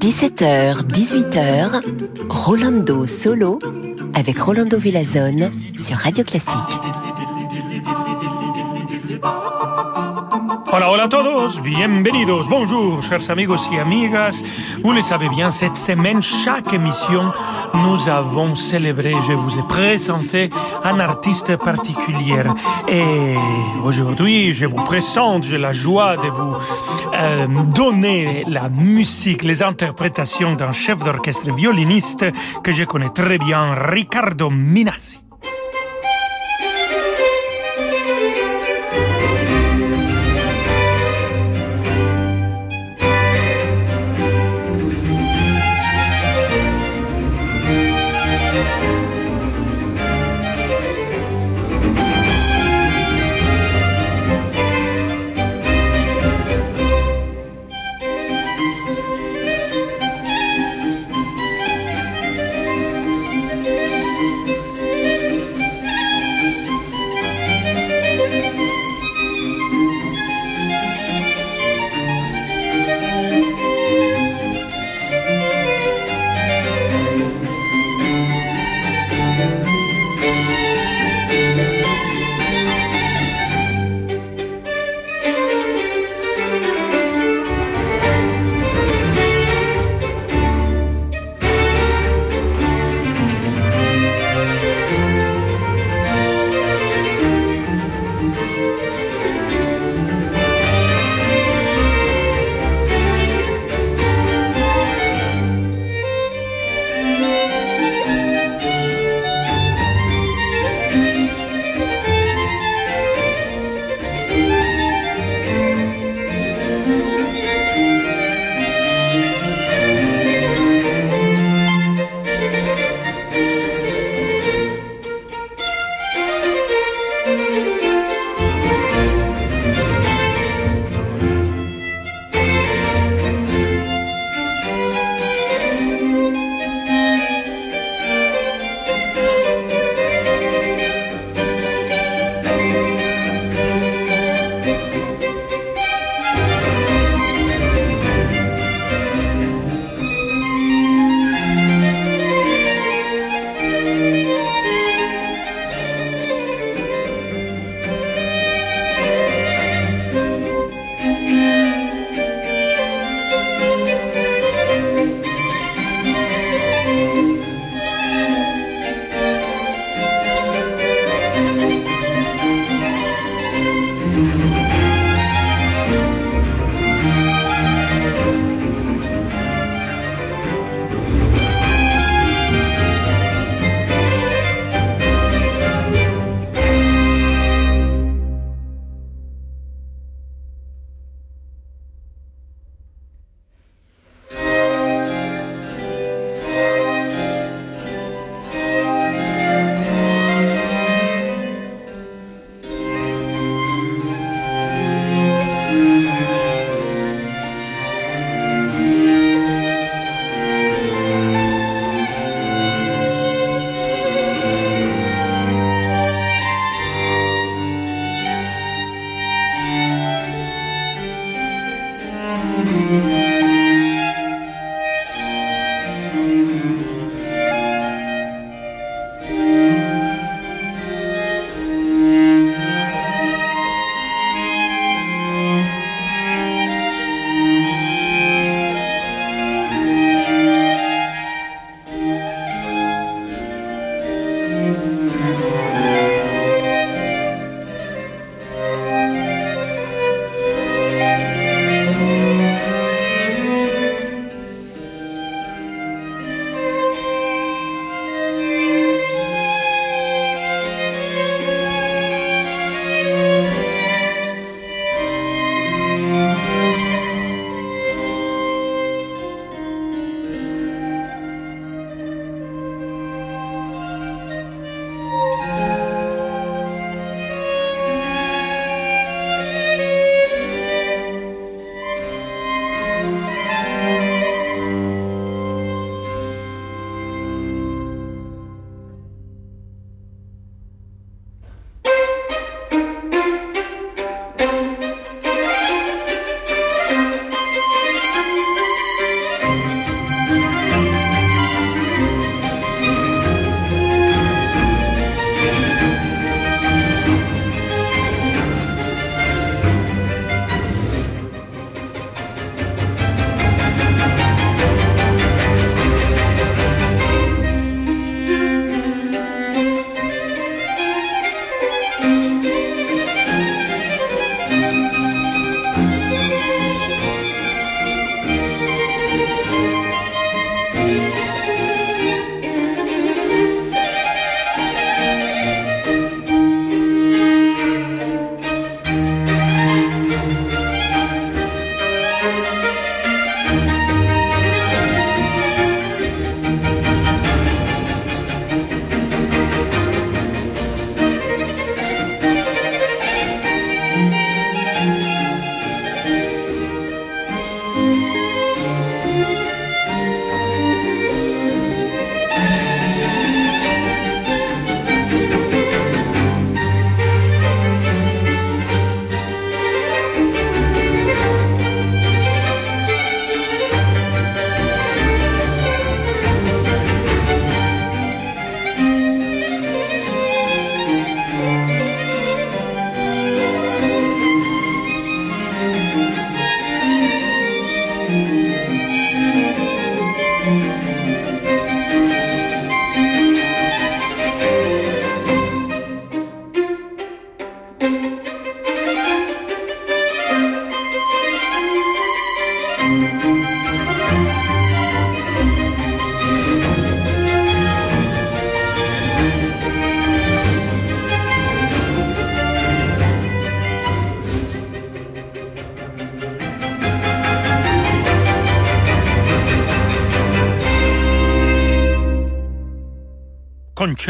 17h, 18h, Rolando Solo avec Rolando Villazone sur Radio Classique. Hola, hola a todos, bienvenidos, bonjour, chers amigos y amigas. Vous le savez bien, cette semaine, chaque émission, nous avons célébré, je vous ai présenté un artiste particulier. Et aujourd'hui, je vous présente, j'ai la joie de vous euh, donner la musique, les interprétations d'un chef d'orchestre violiniste que je connais très bien, Riccardo Minassi.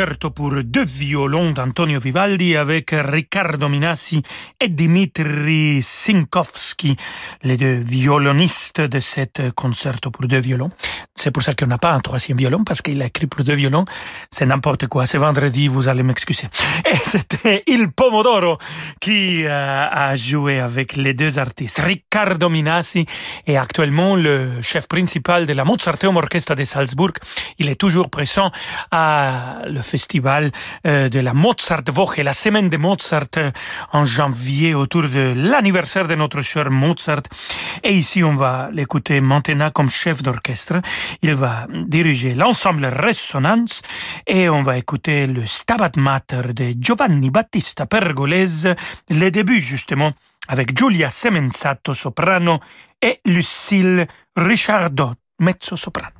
Concerto pour deux violons d'Antonio Vivaldi avec Riccardo Minassi et Dimitri Sinkovski, les deux violonistes de cet concerto pour deux violons. C'est pour ça qu'on n'a pas un troisième violon, parce qu'il a écrit pour deux violons. C'est n'importe quoi. C'est vendredi, vous allez m'excuser. Et c'était Il Pomodoro qui euh, a joué avec les deux artistes. Riccardo Minassi est actuellement le chef principal de la Mozarteum Orchestra de Salzburg. Il est toujours présent à le festival euh, de la Mozart Woche, la semaine de Mozart euh, en janvier autour de l'anniversaire de notre cher Mozart. Et ici, on va l'écouter maintenant comme chef d'orchestre. Il va diriger l'ensemble Résonance et on va écouter le Stabat Mater de Giovanni Battista Pergolese, le début justement avec Giulia Semenzato soprano et Lucille Richardot mezzo soprano.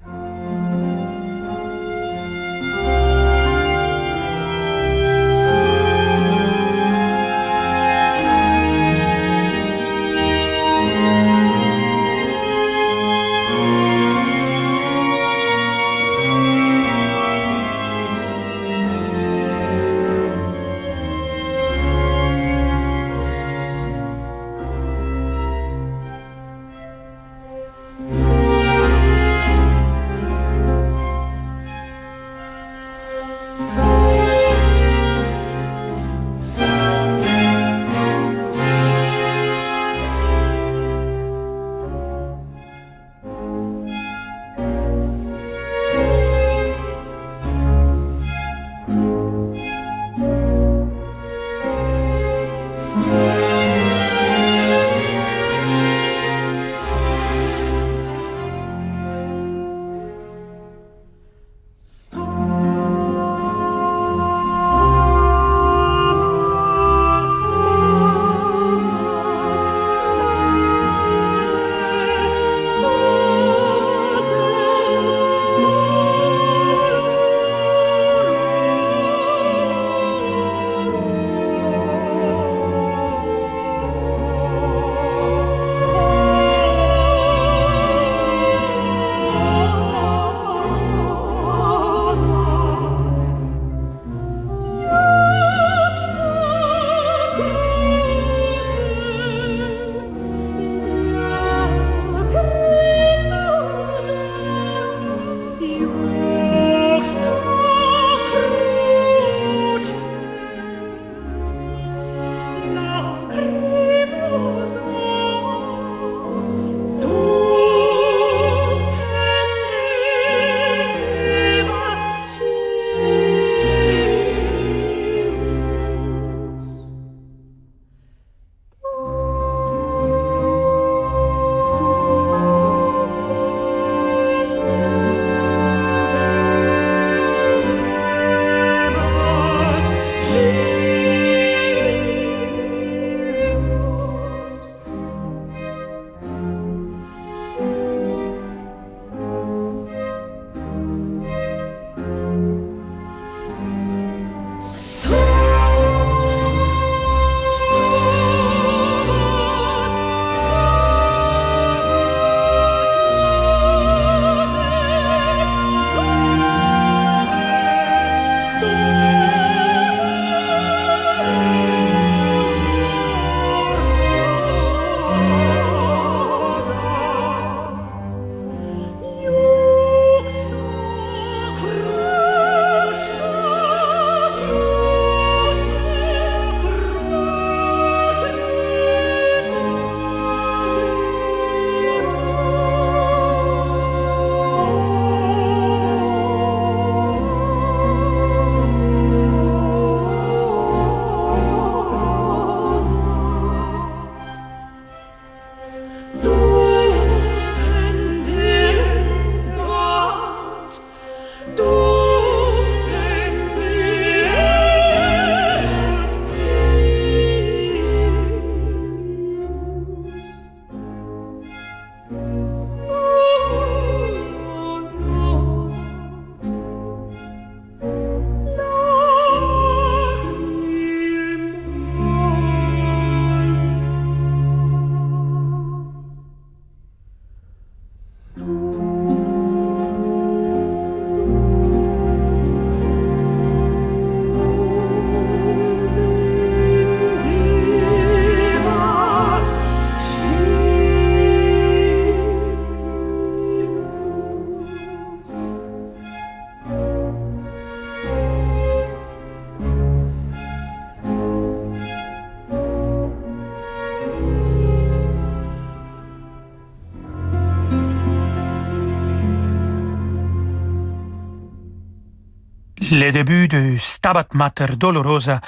Le début de Stabat Mater Dolorosa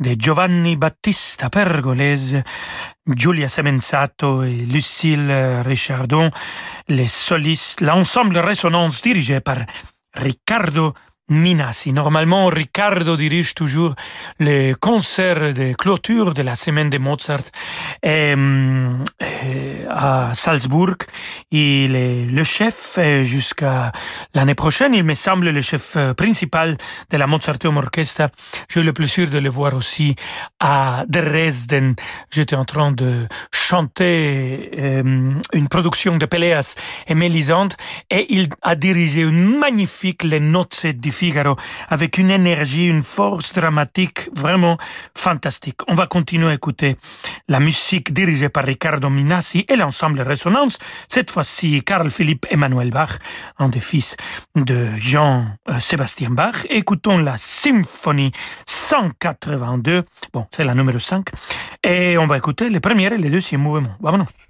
de Giovanni Battista Pergolese, Giulia Semenzato et Lucille Richardon, les solistes, l'ensemble Résonance dirigé par Riccardo Minassi. Normalement, Ricardo dirige toujours les concerts de clôture de la semaine de Mozart et, et à Salzbourg. Il est le chef jusqu'à l'année prochaine. Il me semble le chef principal de la Mozarteum Orchestra. J'ai le plaisir de le voir aussi à Dresden. J'étais en train de chanter euh, une production de Péléas et Mélisande et il a dirigé une magnifique Les Notes Figaro avec une énergie, une force dramatique vraiment fantastique. On va continuer à écouter la musique dirigée par Riccardo Minassi et l'ensemble Résonance. Cette fois-ci, Carl Philipp Emmanuel Bach, un des fils de Jean-Sébastien Bach. Écoutons la symphonie 182. Bon, c'est la numéro 5. Et on va écouter les premiers et les deuxièmes mouvements. Vámonos.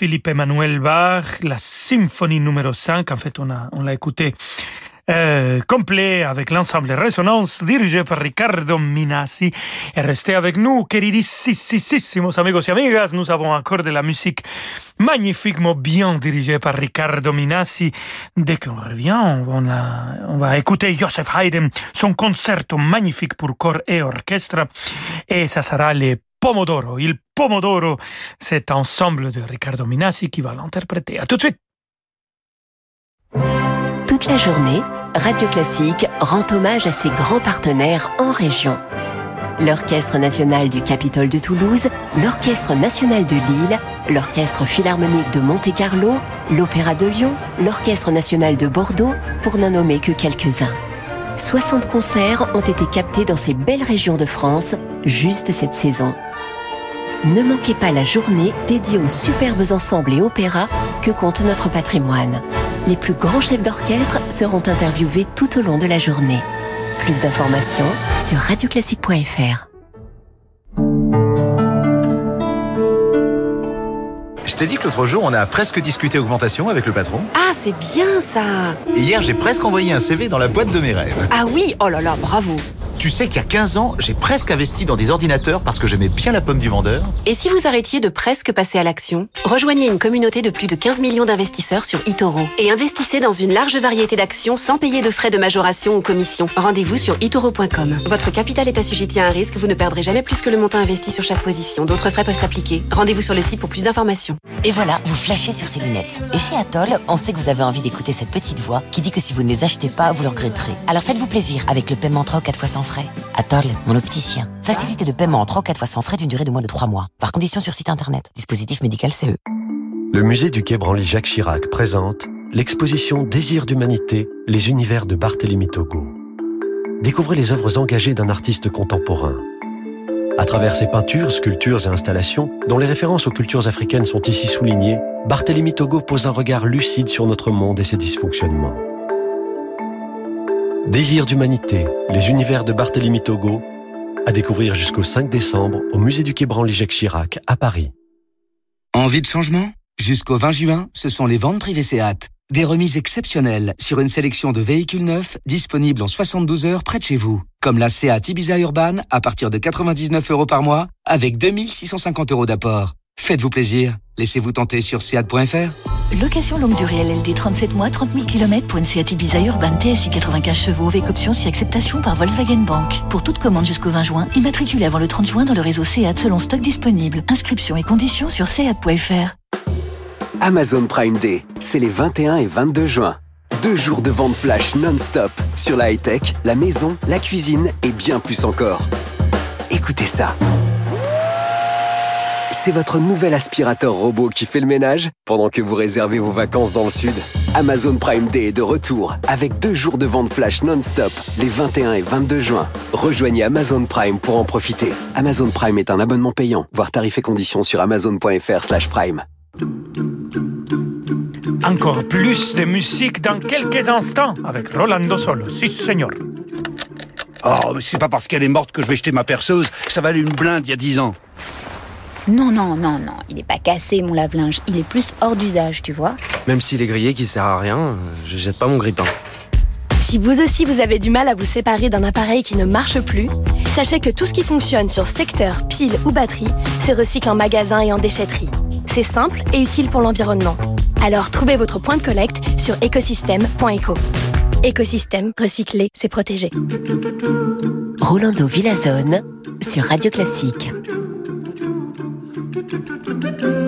Philippe Emmanuel Bach, la symphonie numéro 5. En fait, on a, on l'a écouté euh, complet avec l'ensemble Résonance dirigé par Ricardo Minassi. Et restez avec nous, queridissimos amigos y amigas. Nous avons encore de la musique magnifiquement bien dirigée par Ricardo Minassi. Dès qu'on revient, on, a, on va écouter Joseph Haydn, son concerto magnifique pour corps et orchestre. Et ça sera les Pomodoro. Il Pomodoro, cet ensemble de Ricardo Minassi qui va l'interpréter. À tout de suite. Toute la journée, Radio Classique rend hommage à ses grands partenaires en région. L'Orchestre national du Capitole de Toulouse, l'Orchestre national de Lille, l'Orchestre philharmonique de Monte-Carlo, l'Opéra de Lyon, l'Orchestre national de Bordeaux, pour n'en nommer que quelques-uns. 60 concerts ont été captés dans ces belles régions de France juste cette saison. Ne manquez pas la journée dédiée aux superbes ensembles et opéras que compte notre patrimoine. Les plus grands chefs d'orchestre seront interviewés tout au long de la journée. Plus d'informations sur radioclassique.fr. t'ai dit que l'autre jour, on a presque discuté augmentation avec le patron. Ah, c'est bien ça Et hier, j'ai presque envoyé un CV dans la boîte de mes rêves. Ah oui, oh là là, bravo tu sais qu'il y a 15 ans, j'ai presque investi dans des ordinateurs parce que j'aimais bien la pomme du vendeur. Et si vous arrêtiez de presque passer à l'action Rejoignez une communauté de plus de 15 millions d'investisseurs sur eToro et investissez dans une large variété d'actions sans payer de frais de majoration ou commission. Rendez-vous sur itoro.com. Votre capital est assujetti à un risque, vous ne perdrez jamais plus que le montant investi sur chaque position. D'autres frais peuvent s'appliquer. Rendez-vous sur le site pour plus d'informations. Et voilà, vous flashez sur ces lunettes. Et chez Atoll, on sait que vous avez envie d'écouter cette petite voix qui dit que si vous ne les achetez pas, vous le regretterez. Alors faites-vous plaisir avec le paiement 3 ou 4 fois sans frais. Atoll, mon opticien. Facilité de paiement en 3 ou 4 fois sans frais d'une durée de moins de 3 mois. Par condition sur site internet. Dispositif médical CE. Le musée du Quai Branly-Jacques Chirac présente l'exposition Désir d'humanité, les univers de Barthélemy Togo. Découvrez les œuvres engagées d'un artiste contemporain. À travers ses peintures, sculptures et installations, dont les références aux cultures africaines sont ici soulignées, Barthélemy Togo pose un regard lucide sur notre monde et ses dysfonctionnements. Désir d'humanité, les univers de Barthélemy Togo, à découvrir jusqu'au 5 décembre au musée du Quai Branly-Jacques Chirac à Paris. Envie de changement? Jusqu'au 20 juin, ce sont les ventes privées SEAT. Des remises exceptionnelles sur une sélection de véhicules neufs disponibles en 72 heures près de chez vous. Comme la SEAT Ibiza Urban à partir de 99 euros par mois avec 2650 euros d'apport. Faites-vous plaisir. Laissez-vous tenter sur seat.fr. Location longue durée LLD 37 mois, 30 000 km pour une Seat Ibiza Urban TSI 95 chevaux avec option si acceptation par Volkswagen Bank. Pour toute commande jusqu'au 20 juin, immatriculée avant le 30 juin dans le réseau Seat selon stock disponible. Inscription et conditions sur seat.fr. Amazon Prime Day, c'est les 21 et 22 juin. Deux jours de vente flash non-stop sur la high-tech, la maison, la cuisine et bien plus encore. Écoutez ça. C'est votre nouvel aspirateur robot qui fait le ménage pendant que vous réservez vos vacances dans le sud. Amazon Prime Day est de retour avec deux jours de vente flash non-stop les 21 et 22 juin. Rejoignez Amazon Prime pour en profiter. Amazon Prime est un abonnement payant. Voir tarifs et conditions sur amazon.fr/prime. Encore plus de musique dans quelques instants avec Rolando Solo. Si, señor. Oh, mais c'est pas parce qu'elle est morte que je vais jeter ma perceuse. Ça valait une blinde il y a dix ans. Non, non, non, non. Il n'est pas cassé, mon lave-linge. Il est plus hors d'usage, tu vois. Même s'il est grillé, qui sert à rien, je jette pas mon grippin. Si vous aussi vous avez du mal à vous séparer d'un appareil qui ne marche plus, sachez que tout ce qui fonctionne sur secteur, pile ou batterie se recycle en magasin et en déchetterie. C'est simple et utile pour l'environnement. Alors trouvez votre point de collecte sur écosystème.eco. Écosystème, recycler, c'est protéger. Rolando Villazone sur Radio Classique. do, do, do, do, do.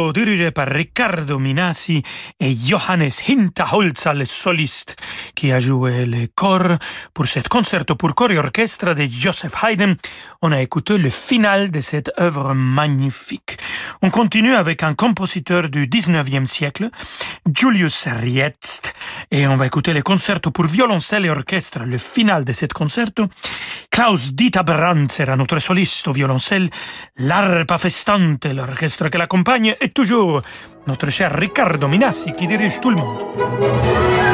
Dirigé par Riccardo Minassi et Johannes Hinterholzer, le soliste, qui a joué le corps pour cet concerto pour corps et orchestre de Joseph Haydn. On a écouté le final de cette œuvre magnifique. On continue avec un compositeur du 19e siècle, Julius Rietzt, et on va écouter le concerto pour violoncelle et orchestre, le final de cet concerto. Klaus Dieter Brandt sera notre soliste au violoncelle, l'arpa festante, l'orchestre qui l'accompagne, et toujours notre cher Riccardo Minassi qui dirige tout le monde.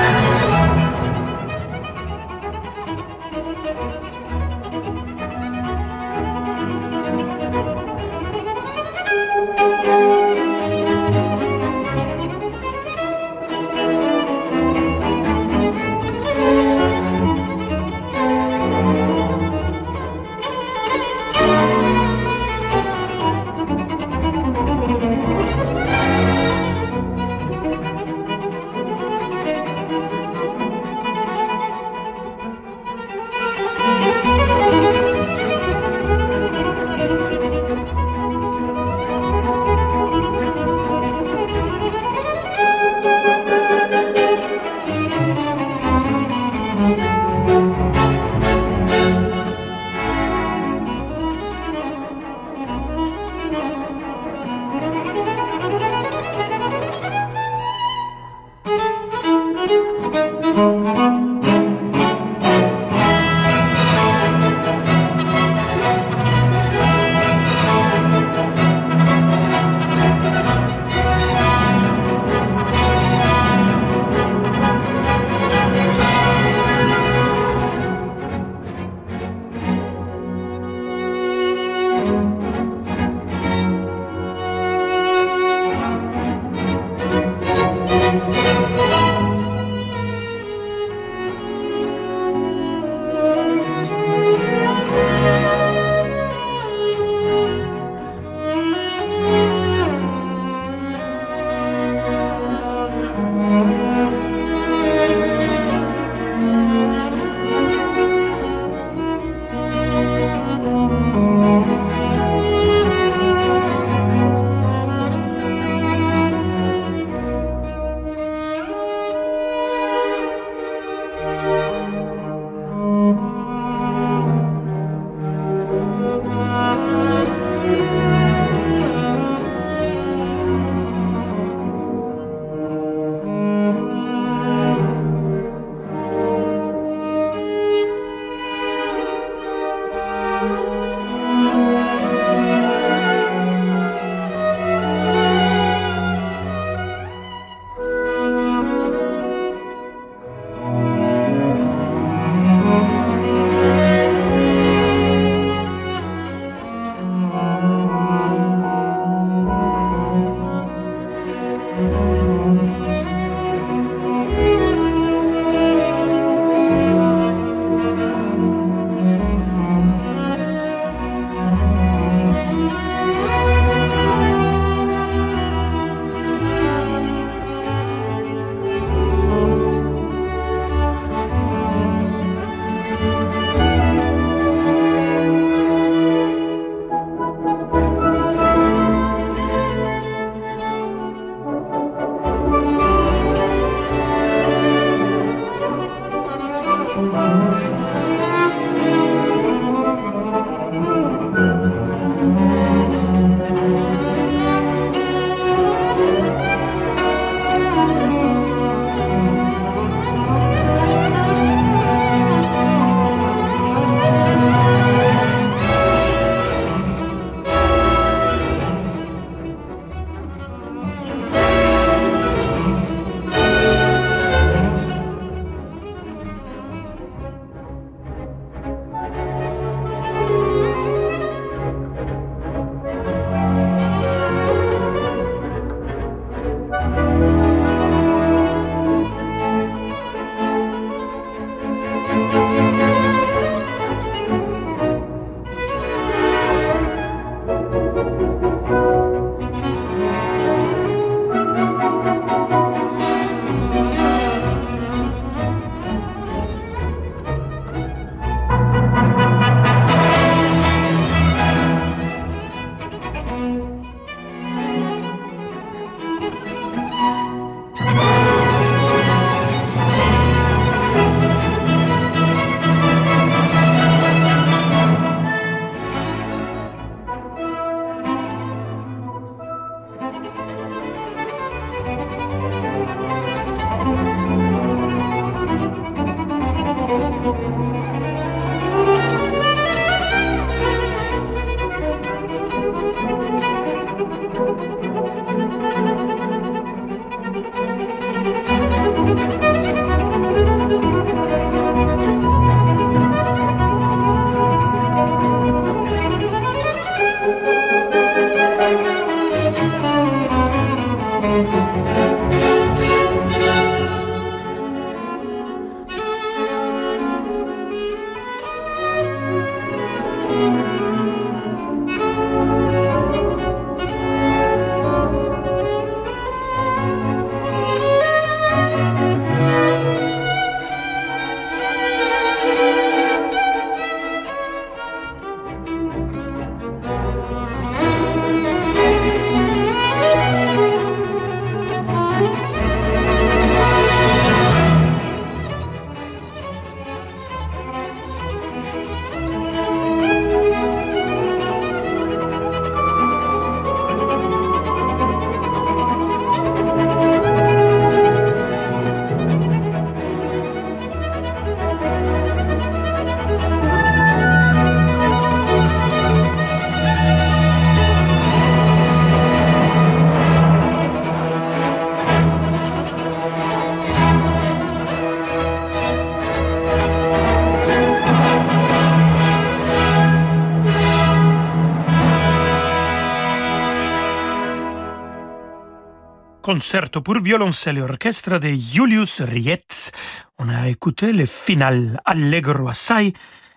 Concerto pour violoncelle et orchestre de Julius Rietz. On a écouté le final Allegro assai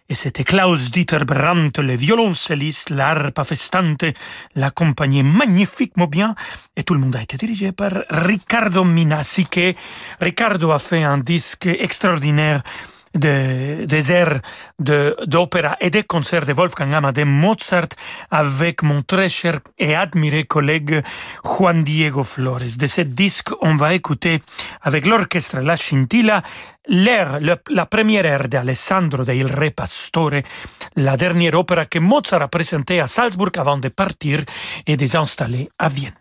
et c'était Klaus Dieter Brandt, le violoncelliste, l'arpa festante, l'accompagnait magnifiquement bien et tout le monde a été dirigé par Riccardo Minassi Riccardo a fait un disque extraordinaire de, des airs d'opéra et des concerts de Wolfgang Amadeus Mozart avec mon très cher et admiré collègue Juan Diego Flores. De ce disque, on va écouter avec l'orchestre La Scintilla l'air, la première air d'Alessandro de Il Re Pastore, la dernière opéra que Mozart a présentée à Salzburg avant de partir et de s'installer à Vienne.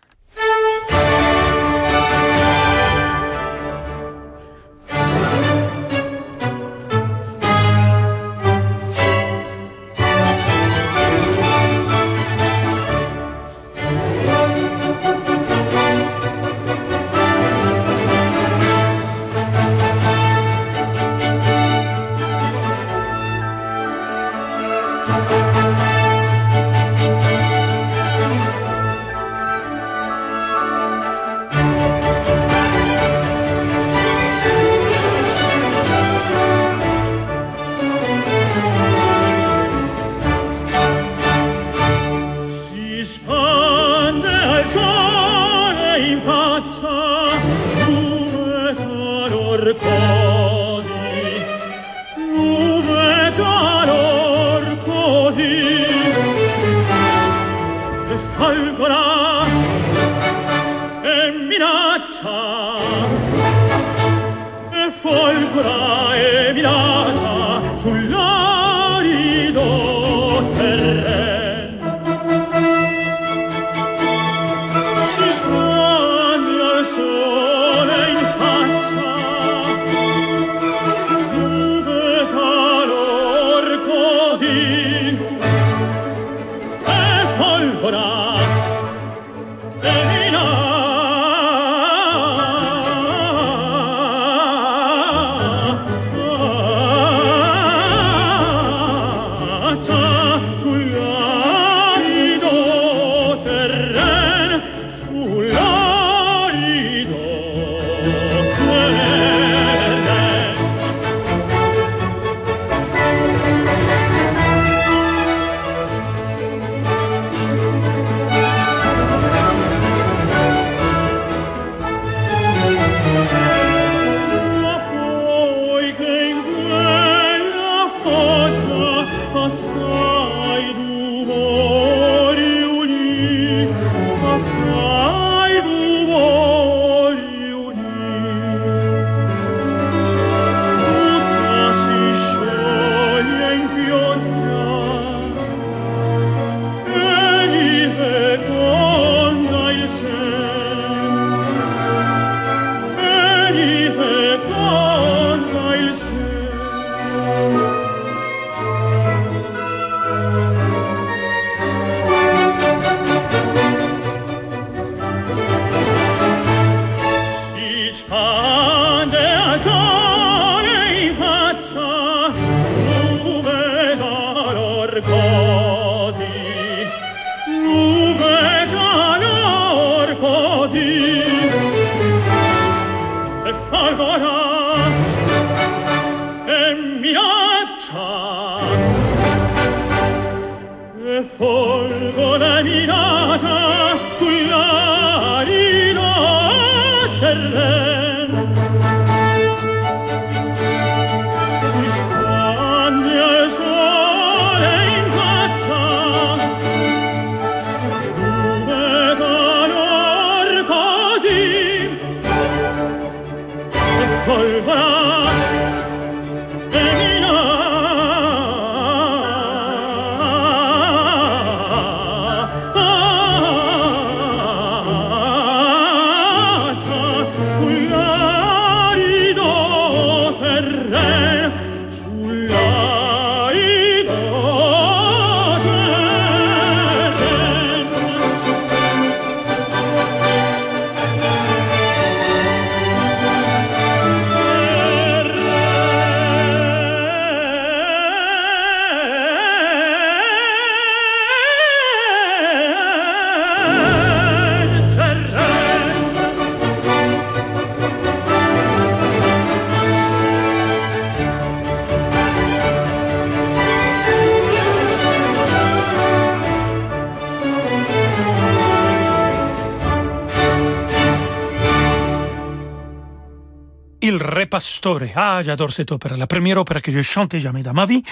Pastore. Ah, j'adore cette opéra, la première opéra que je chantais jamais dans ma vie.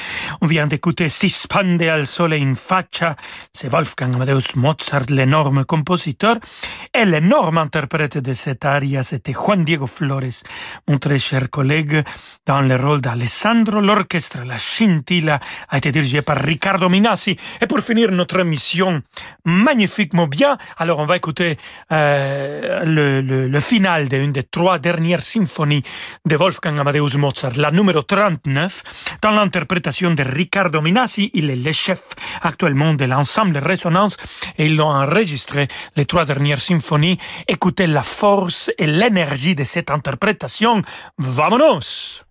On vient d'écouter Si spande al sole in faccia. C'est Wolfgang Amadeus Mozart, l'énorme compositeur. Et l'énorme interprète de cette aria, c'était Juan Diego Flores, mon très cher collègue, dans le rôle d'Alessandro. L'orchestre La Scintilla a été dirigé par Riccardo Minassi. Et pour finir notre émission magnifiquement bien, alors on va écouter euh, le, le, le final d'une des trois dernières symphonies de Wolfgang Amadeus Mozart, la numéro 39, dans l'interprétation de Riccardo Minassi. Il est le chef actuellement de l'ensemble Résonance et ils ont enregistré les trois dernières symphonies. Écoutez la force et l'énergie de cette interprétation. Vamonos!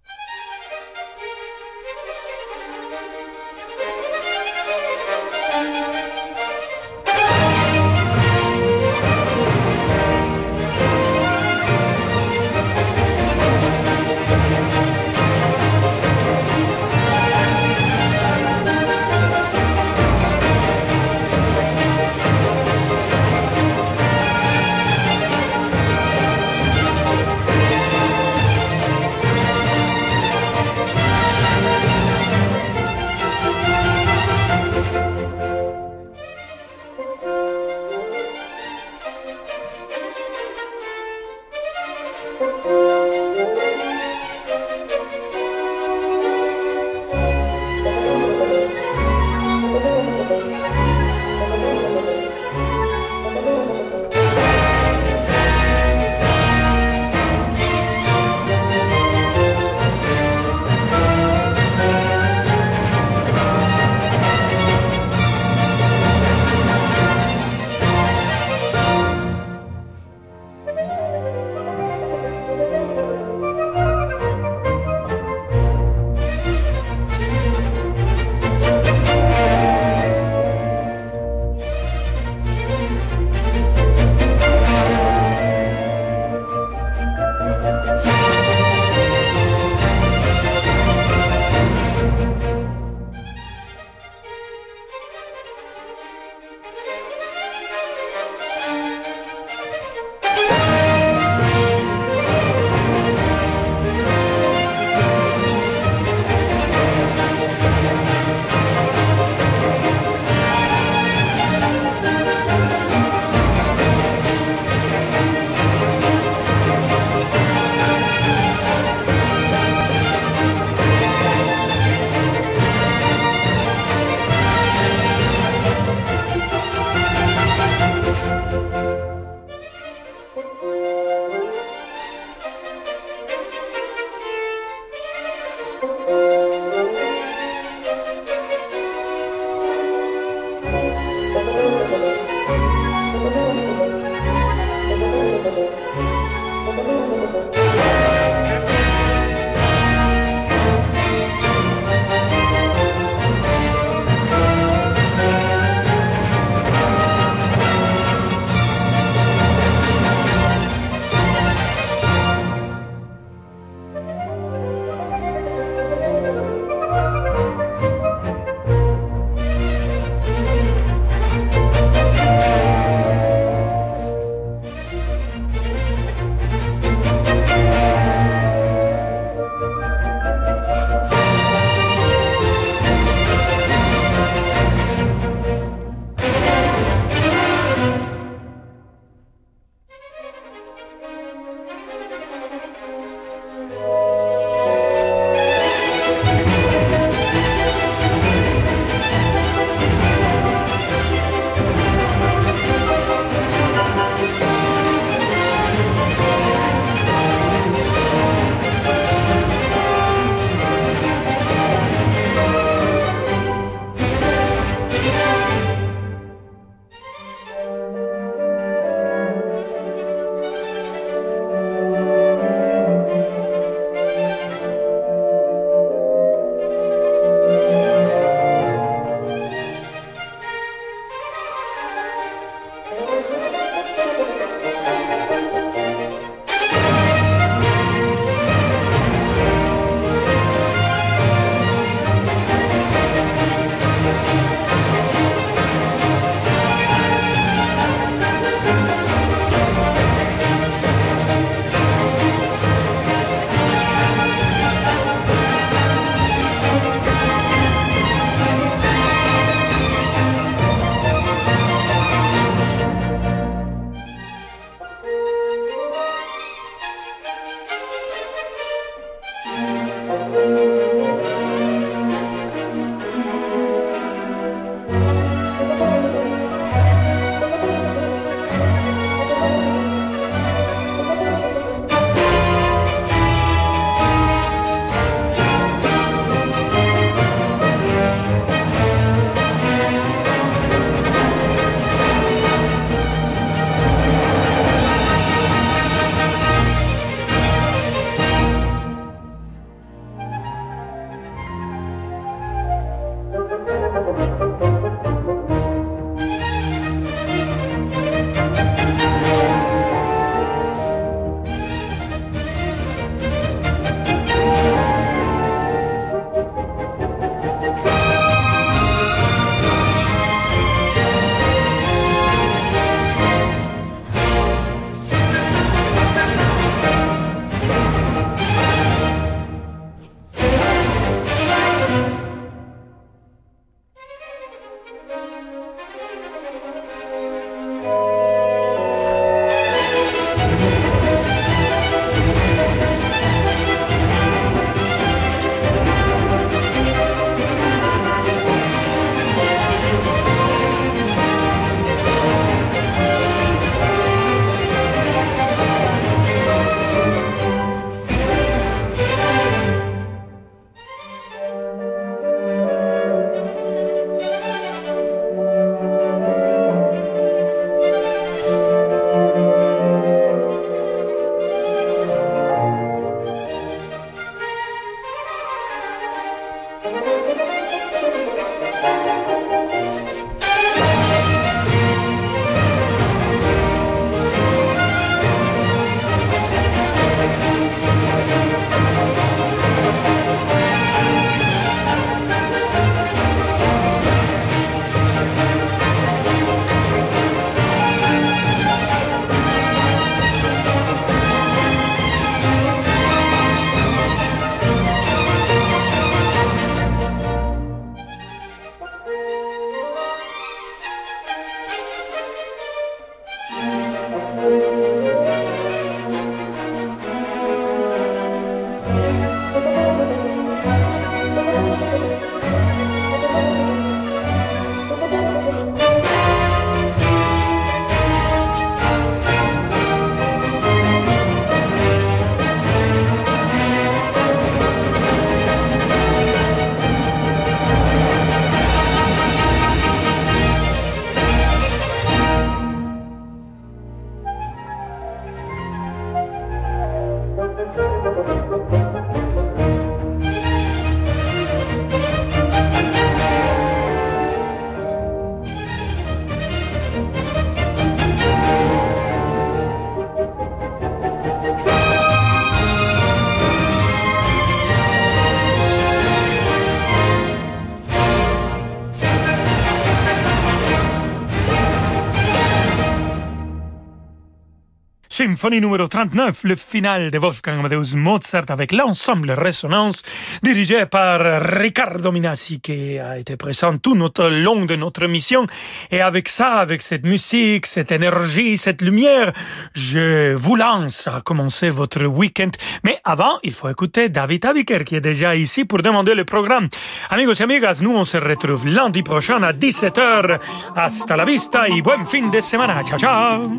Symphonie numéro 39, le final de Wolfgang Amadeus Mozart avec l'ensemble Résonance dirigé par Riccardo Minassi qui a été présent tout notre long de notre mission. Et avec ça, avec cette musique, cette énergie, cette lumière, je vous lance à commencer votre week-end. Mais avant, il faut écouter David Abiker qui est déjà ici pour demander le programme. Amigos et amigas, nous on se retrouve lundi prochain à 17h. Hasta la vista et buen fin de semana. Ciao, ciao.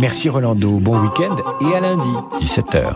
Merci Rolando, bon week-end et à lundi, 17h.